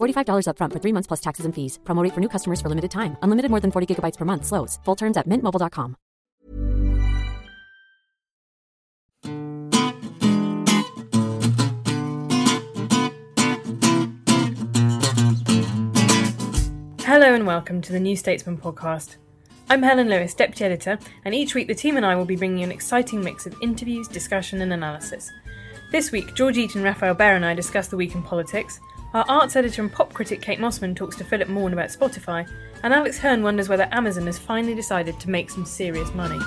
$45 upfront for three months plus taxes and fees. Promo rate for new customers for limited time. Unlimited more than 40 gigabytes per month. Slows. Full terms at mintmobile.com. Hello and welcome to the New Statesman podcast. I'm Helen Lewis, Deputy Editor, and each week the team and I will be bringing you an exciting mix of interviews, discussion, and analysis. This week, George Eaton, Rafael Behr, and I discuss the week in politics. Our arts editor and pop critic Kate Mossman talks to Philip Maughan about Spotify, and Alex Hern wonders whether Amazon has finally decided to make some serious money.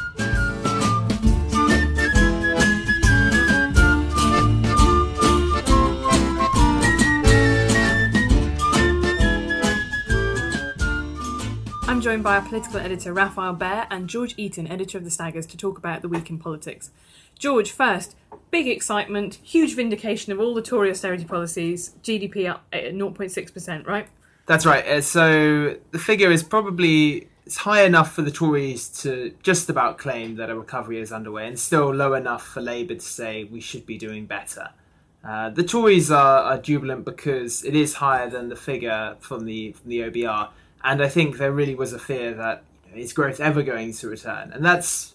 I'm joined by our political editor Rafael Behr and George Eaton, editor of The Staggers, to talk about the week in politics. George, first, big excitement, huge vindication of all the Tory austerity policies, GDP up at 0.6%, right? That's right. Uh, so the figure is probably it's high enough for the Tories to just about claim that a recovery is underway, and still low enough for Labour to say we should be doing better. Uh, the Tories are, are, jubilant because it is higher than the figure from the from the OBR, and I think there really was a fear that you know, is growth ever going to return, and that's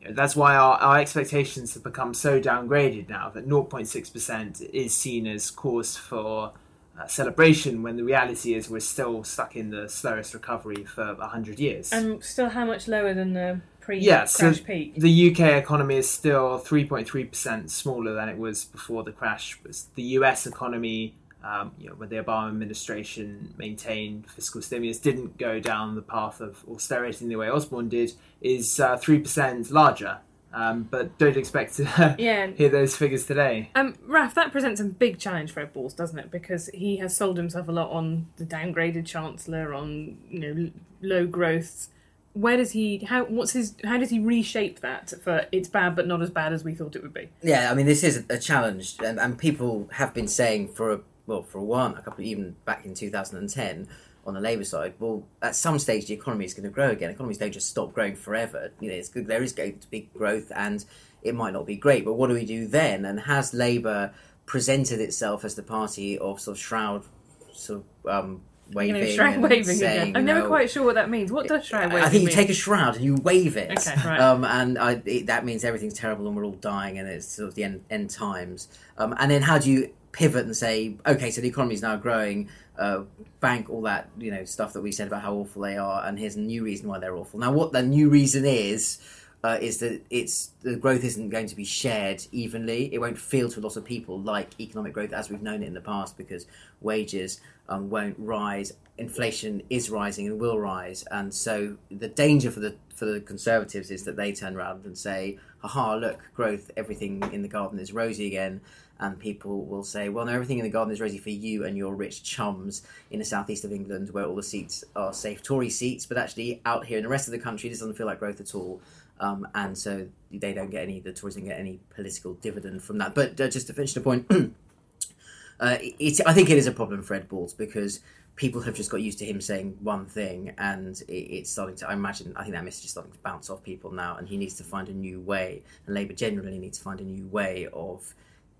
you know, that's why our, our expectations have become so downgraded now that 0.6% is seen as cause for uh, celebration when the reality is we're still stuck in the slowest recovery for 100 years. And still how much lower than the pre yeah, crash so peak? The UK economy is still 3.3% smaller than it was before the crash. The US economy, um, you know, when the Obama administration maintained fiscal stimulus, didn't go down the path of austerity in the way Osborne did, is uh, 3% larger. Um, but don't expect to Yeah. hear those figures today. Um, Raf, that presents a big challenge for Ed Balls, doesn't it? Because he has sold himself a lot on the downgraded chancellor, on you know low growth. Where does he? How? What's his? How does he reshape that for it's bad but not as bad as we thought it would be? Yeah, I mean, this is a challenge, and, and people have been saying for a well for a while, a couple even back in 2010 on the Labour side. Well, at some stage, the economy is going to grow again. Economies don't just stop growing forever. You know, it's good. There is going to be growth, and it might not be great. But what do we do then? And has Labour presented itself as the party of sort of shroud, sort of um, You waving, know, shroud waving saying, again. I'm you never quite sure what that means. What does shroud waving I think you mean? take a shroud and you wave it. Okay, right. Um, and I, it, that means everything's terrible and we're all dying and it's sort of the end, end times. Um, and then how do you pivot and say, okay, so the economy is now growing, uh, bank all that you know stuff that we said about how awful they are, and here's a new reason why they're awful. Now, what the new reason is. Uh, is that it's the growth isn't going to be shared evenly. It won't feel to a lot of people like economic growth as we've known it in the past because wages um, won't rise, inflation is rising and will rise, and so the danger for the for the conservatives is that they turn around and say, "Aha! Look, growth, everything in the garden is rosy again." And people will say, "Well, no, everything in the garden is ready for you and your rich chums in the southeast of England, where all the seats are safe Tory seats, but actually out here in the rest of the country, this doesn't feel like growth at all." Um, and so they don't get any. The Tories don't get any political dividend from that. But uh, just to finish the point, uh, it's, I think it is a problem for Ed Balls because people have just got used to him saying one thing, and it, it's starting to. I imagine. I think that message is starting to bounce off people now, and he needs to find a new way. And Labour generally needs to find a new way of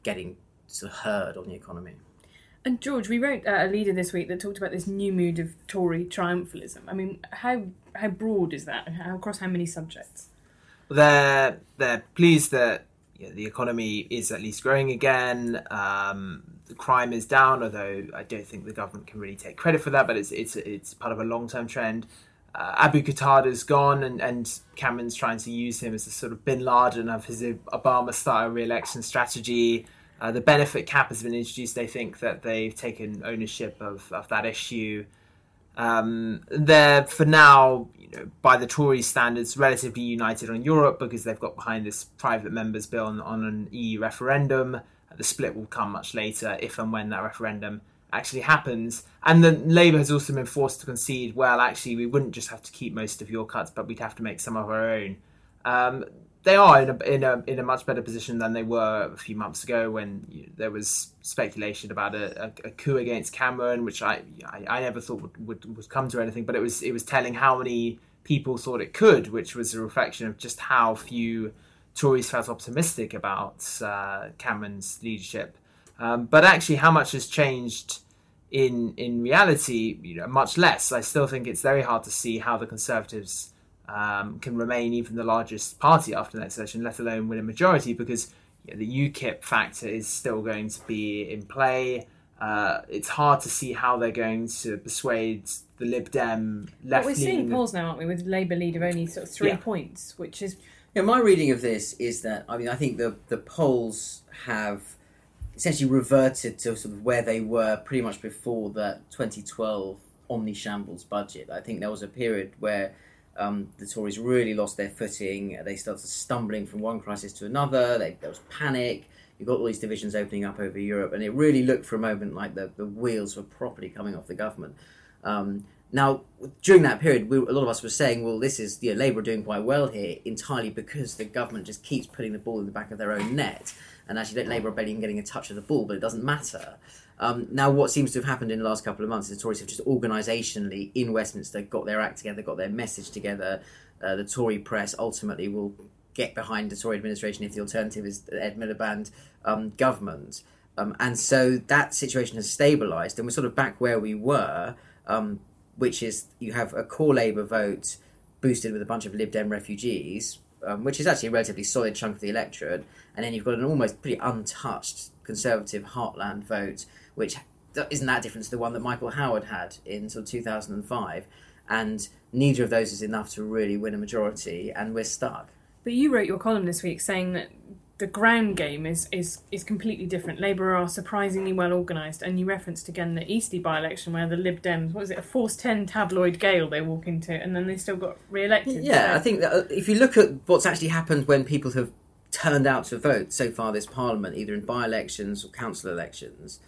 getting sort of heard on the economy. And George, we wrote uh, a leader this week that talked about this new mood of Tory triumphalism. I mean, how how broad is that? How across how many subjects? they're they're pleased that you know, the economy is at least growing again. Um, the crime is down, although I don't think the government can really take credit for that. But it's it's it's part of a long term trend. Uh, Abu Qatada's gone, and, and Cameron's trying to use him as a sort of bin Laden of his Obama style re election strategy. Uh, the benefit cap has been introduced. They think that they've taken ownership of, of that issue. Um, they're, for now, you know, by the Tory standards, relatively united on Europe because they've got behind this private members bill on, on an EU referendum. The split will come much later if and when that referendum actually happens. And then Labour has also been forced to concede, well, actually, we wouldn't just have to keep most of your cuts, but we'd have to make some of our own. Um, they are in a, in a in a much better position than they were a few months ago when you there was speculation about a, a, a, coup against Cameron, which I I, I never thought would, would, would come to anything, but it was it was telling how many people thought it could, which was a reflection of just how few Tories felt optimistic about uh, Cameron's leadership. Um, but actually, how much has changed in in reality? You know, much less. I still think it's very hard to see how the Conservatives um, can remain even the largest party after the next election, let alone win a majority, because you know, the UKIP factor is still going to be in play. Uh, it's hard to see how they're going to persuade the Lib Dem left. But we're seeing polls now, aren't we, with Labour leader only sort of three yeah. points, which is. Yeah, my reading of this is that I mean I think the the polls have essentially reverted to sort of where they were pretty much before the 2012 omni shambles budget. I think there was a period where um, the Tories really lost their footing. They started stumbling from one crisis to another. They, there was panic. You've got all these divisions opening up over Europe, and it really looked for a moment like the, the wheels were properly coming off the government. Um, now, during that period, we, a lot of us were saying, well, this is you know, Labour doing quite well here entirely because the government just keeps putting the ball in the back of their own net. And actually, Labour are barely even getting a touch of the ball, but it doesn't matter. Um, now, what seems to have happened in the last couple of months is the Tories have just organisationally in Westminster got their act together, got their message together. Uh, the Tory press ultimately will get behind the Tory administration if the alternative is the Ed Miliband um, government. Um, and so that situation has stabilised, and we're sort of back where we were, um, which is you have a core Labour vote boosted with a bunch of Lib Dem refugees, um, which is actually a relatively solid chunk of the electorate, and then you've got an almost pretty untouched Conservative heartland vote which isn't that different to the one that Michael Howard had in sort of 2005. And neither of those is enough to really win a majority, and we're stuck. But you wrote your column this week saying that the ground game is, is, is completely different. Labour are surprisingly well organised, and you referenced again the Eastleigh by election where the Lib Dems, what was it, a Force 10 tabloid gale they walk into, and then they still got re elected. Yeah, so. I think that uh, if you look at what's actually happened when people have turned out to vote so far this Parliament, either in by elections or council elections,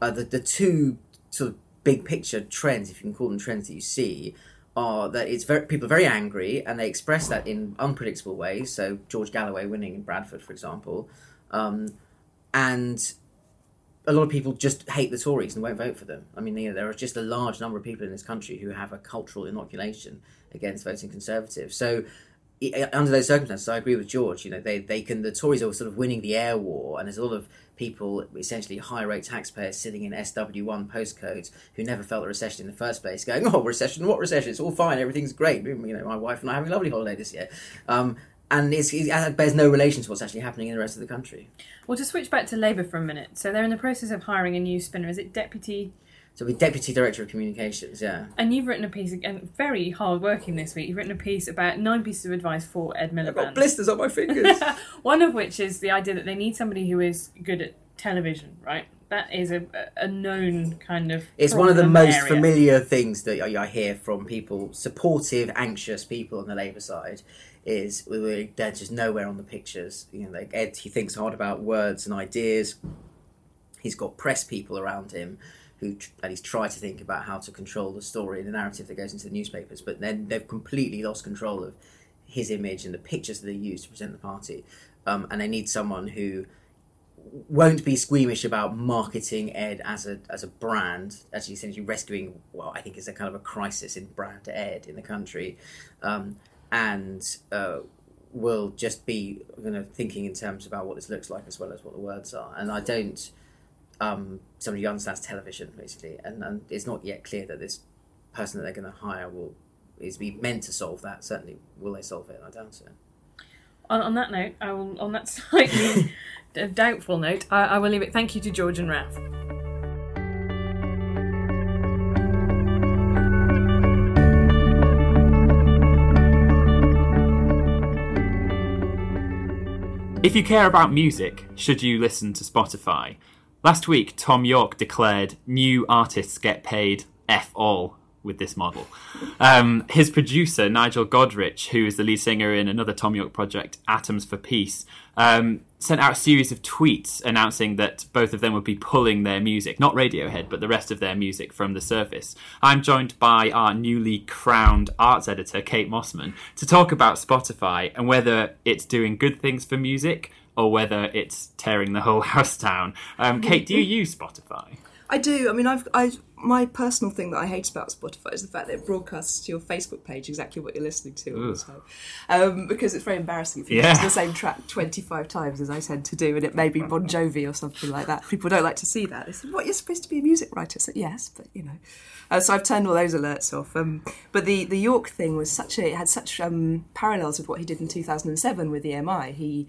uh, the the two sort of big picture trends, if you can call them trends that you see, are that it's very people are very angry and they express that in unpredictable ways. So George Galloway winning in Bradford, for example, um, and a lot of people just hate the Tories and won't vote for them. I mean, you know, there are just a large number of people in this country who have a cultural inoculation against voting Conservative. So under those circumstances, I agree with George. You know, they, they can the Tories are sort of winning the air war, and there's a lot of people, essentially high rate taxpayers sitting in SW1 postcodes who never felt a recession in the first place, going, "Oh, recession? What recession? It's all fine. Everything's great. You know, my wife and I are having a lovely holiday this year." Um, and it's, it bears no relation to what's actually happening in the rest of the country. Well, to switch back to Labour for a minute. So they're in the process of hiring a new spinner. Is it deputy so we deputy director of communications, yeah. And you've written a piece again, very hard working this week. You've written a piece about nine pieces of advice for Ed Miliband. I've got blisters on my fingers. One of which is the idea that they need somebody who is good at television, right? That is a, a known kind of. It's one of the most area. familiar things that I hear from people, supportive, anxious people on the Labour side, is they're just nowhere on the pictures. You know, like Ed, he thinks hard about words and ideas. He's got press people around him who at least try to think about how to control the story and the narrative that goes into the newspapers, but then they've completely lost control of his image and the pictures that they use to present the party. Um, and they need someone who won't be squeamish about marketing Ed as a as a brand, actually essentially rescuing what I think is a kind of a crisis in brand Ed in the country, um, and uh, will just be you know thinking in terms about what this looks like as well as what the words are. And I don't um, somebody who understands television basically, and, and it's not yet clear that this person that they're going to hire will is be meant to solve that. Certainly, will they solve it? I doubt it. On, on that note, I will. On that slightly doubtful note, I, I will leave it. Thank you to George and Ralph. If you care about music, should you listen to Spotify? Last week, Thom Yorke declared new artists get paid F all with this model. Um, his producer, Nigel Godrich, who is the lead singer in another Thom Yorke project, Atoms for Peace, um, sent out a series of tweets announcing that both of them would be pulling their music, not Radiohead, but the rest of their music from the surface. I'm joined by our newly crowned arts editor, Kate Mossman, to talk about Spotify and whether it's doing good things for music or whether it's tearing the whole house down. Um, Kate, do you use Spotify? I do. I mean, I've I my personal thing that I hate about Spotify is the fact that it broadcasts to your Facebook page exactly what you're listening to. Um, because it's very embarrassing if you Yeah. listen to the same track 25 times as I tend to do, and it may be Bon Jovi or something like that. People don't like to see that. They say, "What? You're supposed to be a music writer?" I said, "Yes, but you know." Uh, so I've turned all those alerts off. Um, but the the Yorke thing was such a it had such um, parallels with what he did in 2007 with the EMI. He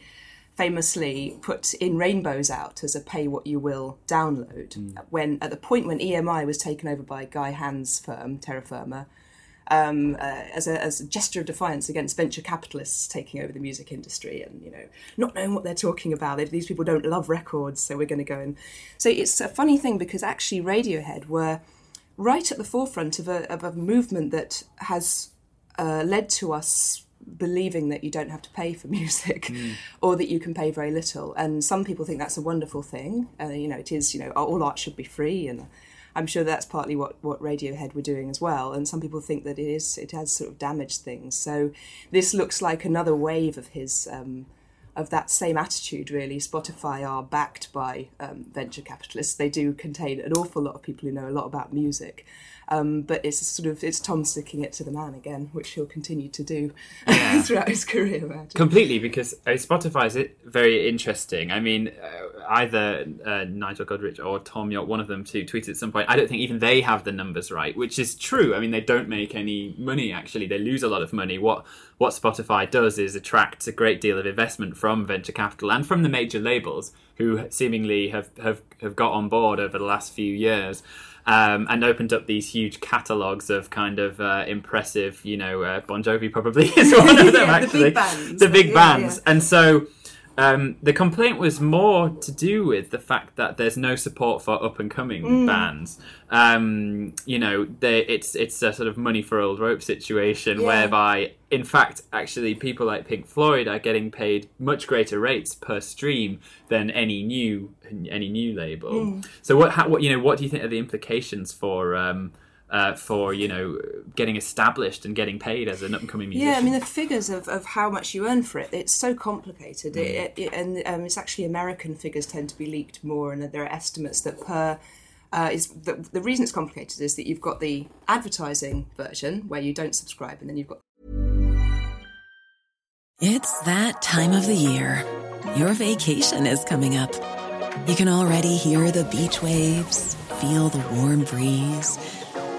famously put in rainbows out as a pay what you will download when at the point when EMI was taken over by Guy Hands' firm Terra Firma um, uh, as, a, as a gesture of defiance against venture capitalists taking over the music industry and you know not knowing what they're talking about. These people don't love records so we're going to go and so it's a funny thing because actually Radiohead were right at the forefront of a, of a movement that has uh, led to us believing that you don't have to pay for music or that you can pay very little. And some people think that's a wonderful thing. Uh, you know it is you know all art should be free. And i'm sure that's partly what, what radiohead were doing as well. And some people think that it is it has sort of damaged things. So this looks like another wave of his um, of that same attitude, really. Spotify are backed by um, venture capitalists. They do contain an awful lot of people who know a lot about music, um, but it's sort of it's Tom sticking it to the man again, which he'll continue to do throughout his career. Imagine. Completely, because uh, Spotify is it- very interesting. I mean, uh, either uh, Nigel Godrich or Thom Yorke, one of them two, tweeted at some point. I don't think even they have the numbers right, which is true. I mean, they don't make any money. Actually, they lose a lot of money. What what Spotify does is attract a great deal of investment from venture capital and from the major labels, who seemingly have have, have got on board over the last few years. Um, and opened up these huge catalogues of kind of uh, impressive, you know, uh, Bon Jovi probably is one of them Yeah, the actually. big bands. The big Yeah, bands. yeah. And so um, the complaint was more to do with the fact that there's no support for up and coming Mm. bands. Um, you know, they, it's it's a sort of money for old rope situation Yeah. whereby, in fact, actually people like Pink Floyd are getting paid much greater rates per stream than any new any new label. Mm. So what how, what you know what do you think are the implications for um, uh, for you know getting established and getting paid as an up and coming musician? Yeah, I mean the figures of, of how much you earn for it, it's so complicated. It, it, and um, it's actually American figures tend to be leaked more, and there are estimates that per uh, is the, the reason it's complicated is that you've got the advertising version where you don't subscribe, and then you've got It's that time of the year. Your vacation is coming up. You can already hear the beach waves, feel the warm breeze,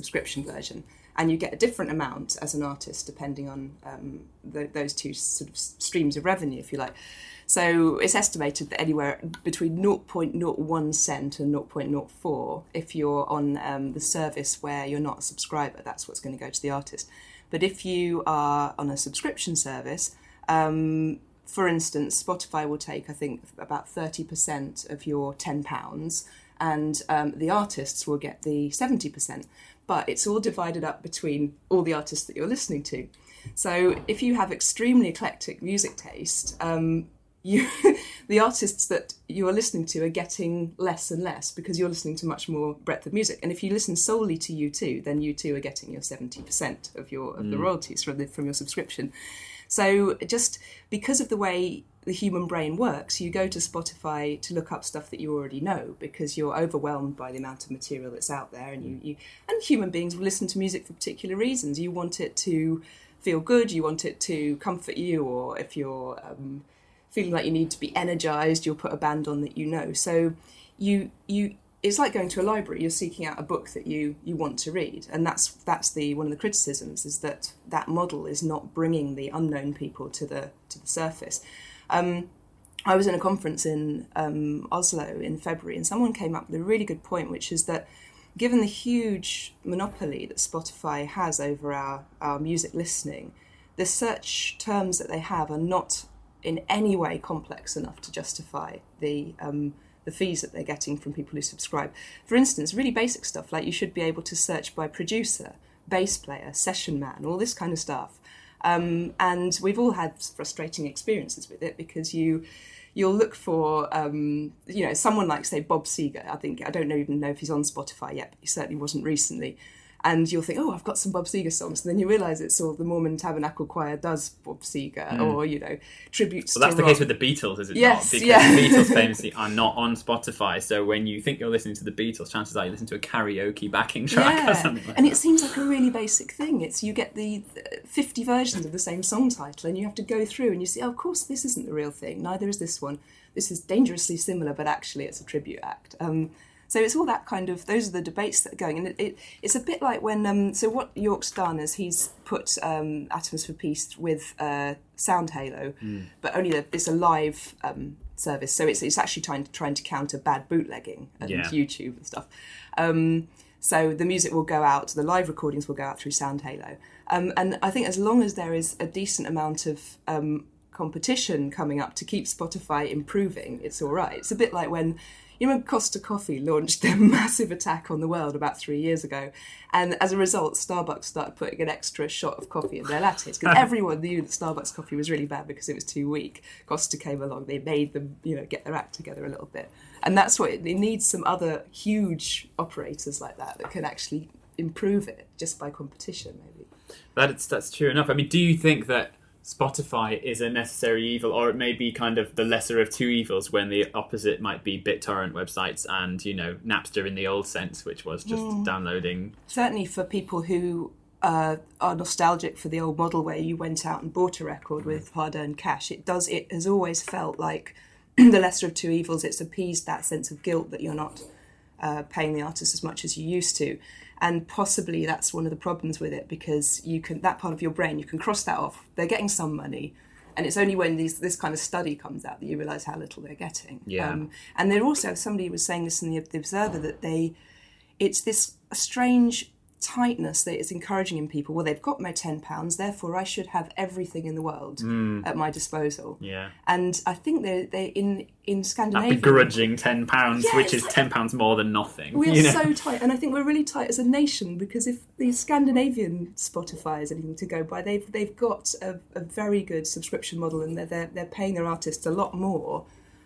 subscription version, and you get a different amount as an artist depending on um, tho- those two sort of streams of revenue, if you like. So it's estimated that anywhere between 0.01 cent and 0.04, if you're on um, the service where you're not a subscriber, that's what's going to go to the artist. But if you are on a subscription service, um, for instance, Spotify will take, I think, about 30% of your £10, and um, the artists will get the 70%. But it's all divided up between all the artists that you're listening to. So if you have extremely eclectic music taste, um, you, the artists that you are listening to are getting less and less because you're listening to much more breadth of music. And if you listen solely to U2, then U2 are getting your 70% of your of the royalties from the, from your subscription. So just because of the way the human brain works, you go to Spotify to look up stuff that you already know because you're overwhelmed by the amount of material that's out there, and you, you and human beings will listen to music for particular reasons. You want it to feel good, you want it to comfort you, or if you're um, feeling like you need to be energized, you'll put a band on that you know. So you you it's like going to a library. You're seeking out a book that you you want to read, and that's that's the one of the criticisms is that that model is not bringing the unknown people to the to the surface. Um, I was in a conference in um, Oslo in February, and someone came up with a really good point, which is that given the huge monopoly that Spotify has over our, our music listening, the search terms that they have are not in any way complex enough to justify the um, the fees that they're getting from people who subscribe. For instance, really basic stuff like you should be able to search by producer, bass player, session man, all this kind of stuff. Um, and we've all had frustrating experiences with it because you you'll look for um, you know someone like say Bob Seger. I think I don't know, even know if he's on Spotify yet, but he certainly wasn't recently and you'll think, oh, I've got some Bob Seger songs, and then you realise it's all the Mormon Tabernacle Choir does Bob Seger, mm. or you know, tributes. Well, that's the rock. case with the Beatles, is it yes, not? Because yeah. the Beatles famously are not on Spotify, so when you think you're listening to the Beatles, chances are you listen to a karaoke backing track yeah. or something. Like and that. it seems like a really basic thing. It's you get the 50 versions of the same song title, and you have to go through and you see, oh, of course, this isn't the real thing. Neither is this one. This is dangerously similar, but actually, it's a tribute act. Um, so it's all that kind of those are the debates that are going, and it, it it's a bit like when um, so what Yorke's done is he's put um, Atoms for Peace with uh, Soundhalo, Hmm. but only a, it's a live um, service, so it's it's actually trying to trying to counter bad bootlegging and Yeah. YouTube and stuff. Um, so the music will go out, the live recordings will go out through Soundhalo, um, and I think as long as there is a decent amount of um, competition coming up to keep Spotify improving, it's all right. It's a bit like when you know Costa Coffee launched their massive attack on the world about three years ago, and as a result, Starbucks started putting an extra shot of coffee in their lattes because everyone knew that Starbucks coffee was really bad because it was too weak. Costa came along, they made them you know get their act together a little bit, and that's what it, it needs. Some other huge operators like that that can actually improve it just by competition, maybe. That's that's true enough. I mean, do you think that Spotify is a necessary evil, or it may be kind of the lesser of two evils when the opposite might be BitTorrent websites and you know Napster in the old sense, which was just Mm. downloading. certainly for people who uh, are nostalgic for the old model where you went out and bought a record with hard-earned cash it does it has always felt like the lesser of two evils it's appeased that sense of guilt that you're not uh, paying the artist as much as you used to and possibly that's one of the problems with it because you can that part of your brain you can cross that off they're getting some money and it's only when these this kind of study comes out that you realize how little they're getting Um, Yeah. and they're also somebody was saying this in the, the observer that they it's this strange tightness that is encouraging in people. Well, they've got my ten pounds, therefore I should have everything in the world mm. at my disposal. Yeah. And I think they they in in That Scandinavia. begrudging ten pounds, Yeah, which is like- ten pounds more than nothing. We are you know? so tight, and I think we're really tight as a nation because if the Scandinavian Spotify is anything to go by, they've they've got a, a very good subscription model, and they're they're, they're paying their artists a lot more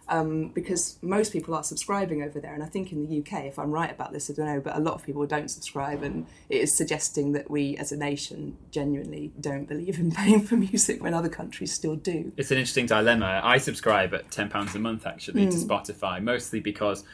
um, because most people are subscribing over there. And I think in the UK, if I'm right about this, I don't know, but a lot of people don't subscribe, and it is suggesting that we as a nation genuinely don't believe in paying for music when other countries still do. It's an interesting dilemma. I subscribe at ten pounds a month actually Hmm. to Spotify, mostly because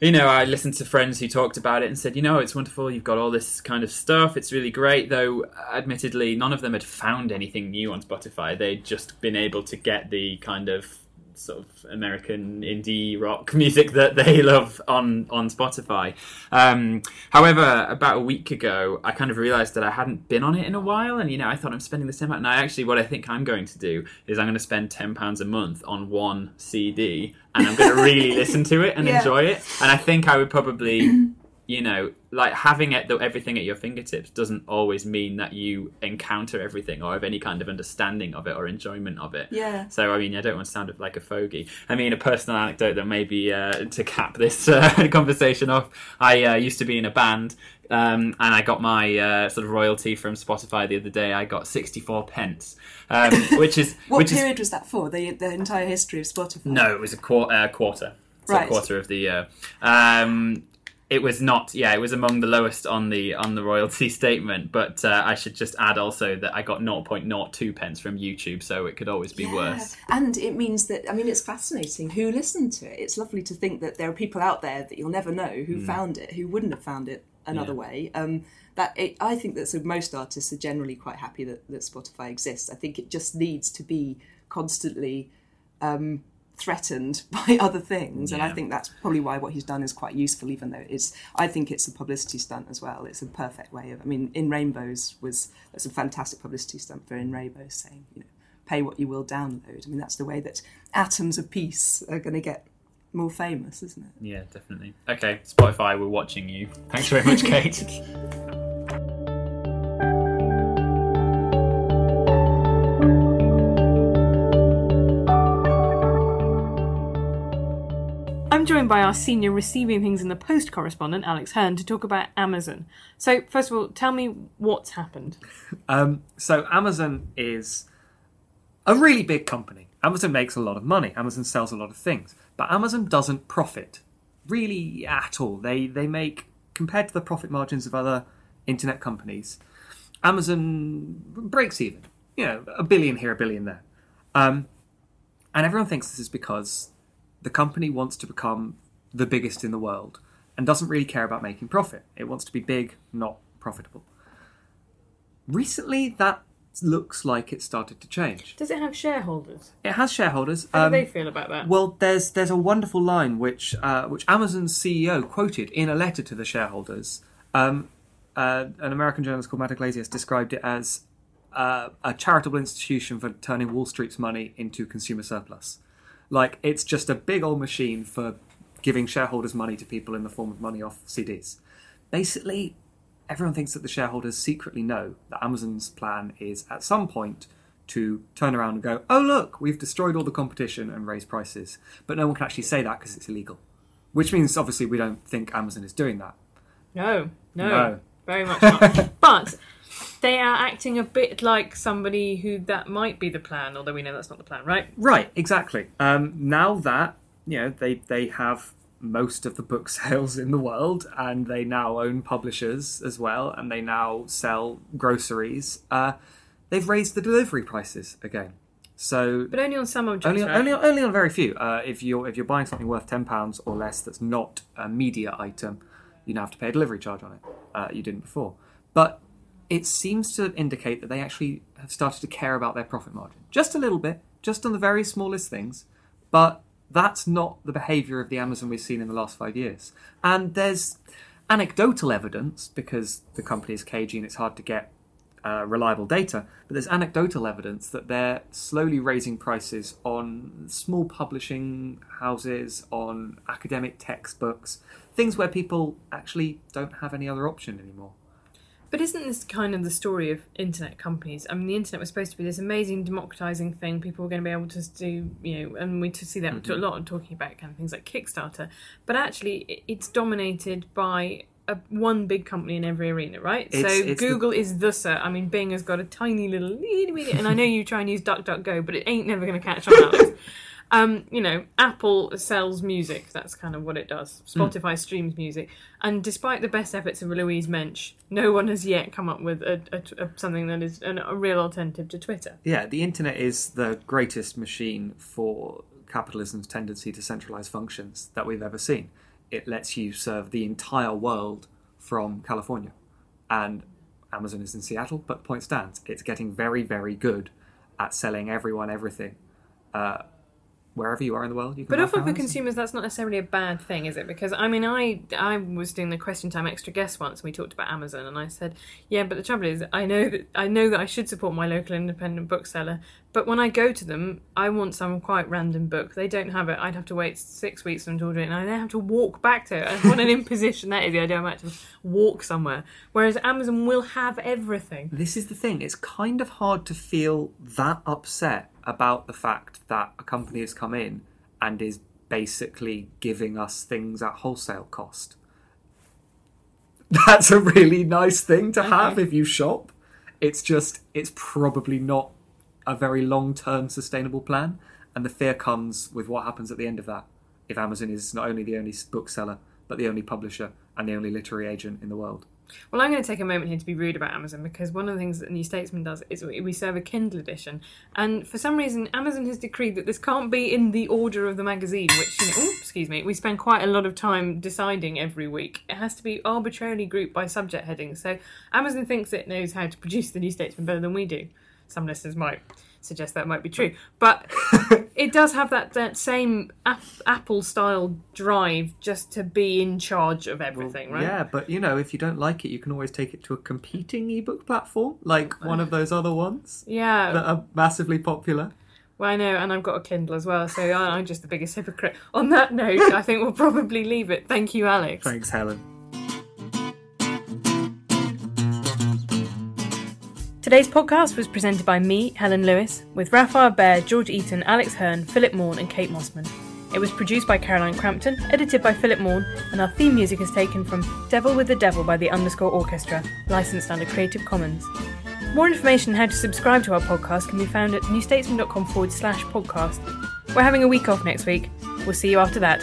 you know I listened to friends who talked about it and said, you know, it's wonderful. You've got all this kind of stuff. It's really great. Though, admittedly, none of them had found anything new on Spotify. They'd just been able to get the kind of sort of American indie rock music that they love on on Spotify. Um, however, about a week ago, I kind of realised that I hadn't been on it in a while, and you know, I thought I'm spending the same pounds. And I actually, what I think I'm going to do is I'm going to spend ten pounds a month on one CD, and I'm going to really listen to it and Yeah. enjoy it. And I think I would probably. You know, like having it, though everything at your fingertips doesn't always mean that you encounter everything or have any kind of understanding of it or enjoyment of it. Yeah. So I mean, I don't want to sound like a fogey. I mean, a personal anecdote that maybe uh, to cap this uh, conversation off. I uh, used to be in a band, um, and I got my uh, sort of royalty from Spotify the other day. I got sixty-four pence, um, which is What which period is was that for? The the entire history of Spotify? no, it was a quar- uh, quarter. So Right. a quarter of the year. Um, it was not. Yeah, it was among the lowest on the on the royalty statement. But uh, I should just add also that I got 0.02 pence from YouTube, so it could always be Yeah. worse. And it means that, I mean, it's fascinating who listened to it. It's lovely to think that there are people out there that you'll never know who found it, who wouldn't have found it another Yeah. way. Um, that it, I think that so most artists are generally quite happy that, that Spotify exists. I think it just needs to be constantly um, threatened by other things and i think that's probably why what he's done is quite useful even though it's i think it's a publicity stunt as well it's a perfect way of i mean in rainbows was that's a fantastic publicity stunt for in rainbows saying you know pay what you will download i mean that's the way that atoms of peace are going to get more famous isn't it Yeah, definitely. Okay, Spotify, we're watching you. Thanks very much, Kate. I'm joined by our senior receiving things in the post correspondent, Alex Hern, to talk about Amazon. So, first of all, tell me what's happened. Um, so Amazon is a really big company. Amazon makes a lot of money. Amazon sells a lot of things, but Amazon doesn't profit really at all. They they make compared to the profit margins of other internet companies, Amazon breaks even. You know, a billion here, a billion there, um, and everyone thinks this is because the company wants to become the biggest in the world and doesn't really care about making profit. It wants to be big, not profitable recently that looks like it started to change. Does it have shareholders? It has shareholders. How um, do they feel about that? Well, there's there's a wonderful line which uh, which Amazon's CEO quoted in a letter to the shareholders. Um, uh, an American journalist called Matt Yglesias described it as uh, a charitable institution for turning Wall Street's money into consumer surplus. Like it's just a big old machine for giving shareholders money to people in the form of money off CDs. Basically, everyone thinks that the shareholders secretly know that Amazon's plan is at some point to turn around and go, oh, look, we've destroyed all the competition and raised prices. But no one can actually say that because it's illegal. Which means, obviously, we don't think Amazon is doing that. no, no, No. very much not. but they are acting a bit like somebody who that might be the plan, although we know that's not the plan, right? Right, exactly. Um, now that you know they they have most of the book sales in the world, and they now own publishers as well, and they now sell groceries. Uh, they've raised the delivery prices again. So But only on some objects, only, right? only, only on very few. Uh, if you're if you're buying something worth ten pounds or less that's not a media item, you now have to pay a delivery charge on it. Uh, you didn't before, but it seems to indicate that they actually have started to care about their profit margin just a little bit, just on the very smallest things. But that's not the behaviour of the Amazon we've seen in the last five years. And there's anecdotal evidence because the company is cagey and it's hard to get uh, reliable data, but there's anecdotal evidence that they're slowly raising prices on small publishing houses, on academic textbooks, things where people actually don't have any other option anymore. But isn't this kind of the story of internet companies? I mean, the internet was supposed to be this amazing democratizing thing. People were going to be able to do, you know, and we to see that Mm-hmm. a lot talking about kind of things like Kickstarter. But actually, it's dominated by a, one big company in every arena, right? It's- so it's the- Google is the sir. I mean, Bing has got a tiny little, lead, and I know you try and use DuckDuckGo, but it ain't never going to catch on, Alex. Um, you know, Apple sells music. That's kind of what it does. Spotify streams music, and despite the best efforts of Louise Mensch, no one has yet come up with a, a, a- something that is an, a real alternative to Twitter. Yeah, the internet is the greatest machine for capitalism's tendency to centralize functions that we've ever seen. It lets you serve the entire world from California. And Amazon is in Seattle, but the point stands. It's getting very, very good at selling everyone everything. Uh, wherever you are in the world, you can But often for consumers, that's not necessarily a bad thing, is it? Because I mean, I I was doing the Question Time extra guest once, and we talked about Amazon, and I said, yeah, but the trouble is, I know that I know that I should support my local independent bookseller, but when I go to them, I want some quite random book. They don't have it. I'd have to wait six weeks for them to order it, and I then have to walk back to it. And what an imposition that is! The idea I might have to walk somewhere, whereas Amazon will have everything. This is the thing. It's kind of hard to feel that upset about the fact that a company has come in and is basically giving us things at wholesale cost. That's a really nice thing to have if you shop. It's just, it's probably not a very long term sustainable plan. And the fear comes with what happens at the end of that if Amazon is not only the only bookseller, but the only publisher and the only literary agent in the world. Well, I'm going to take a moment here to be rude about Amazon because one of the things that the New Statesman does is we serve a Kindle edition, and for some reason, Amazon has decreed that this can't be in the order of the magazine, which you know, oh, excuse me, we spend quite a lot of time deciding every week. It has to be arbitrarily grouped by subject heading. So Amazon thinks it knows how to produce the New Statesman better than we do. some listeners might suggest that might be true, but it does have that, that same ap- Apple style drive just to be in charge of everything, right? Yeah, but you know, if you don't like it, you can always take it to a competing ebook platform, like one of those other ones Yeah. that are massively popular. Well, I know, and I've got a Kindle as well, so I'm just the biggest hypocrite. On that note, I think we'll probably leave it. Thank you, Alex. Thanks, Helen. Today's podcast was presented by me, Helen Lewis, with Rafael Behr, George Eaton, Alex Hern, Philip Maughan, and Kate Mossman. It was produced by Caroline Crampton, edited by Philip Maughan, and our theme music is taken from Devil with the Devil by the Underscore Orchestra, licensed under Creative Commons. More information on how to subscribe to our podcast can be found at newstatesman.com forward slash podcast. We're having a week off next week. We'll see you after that.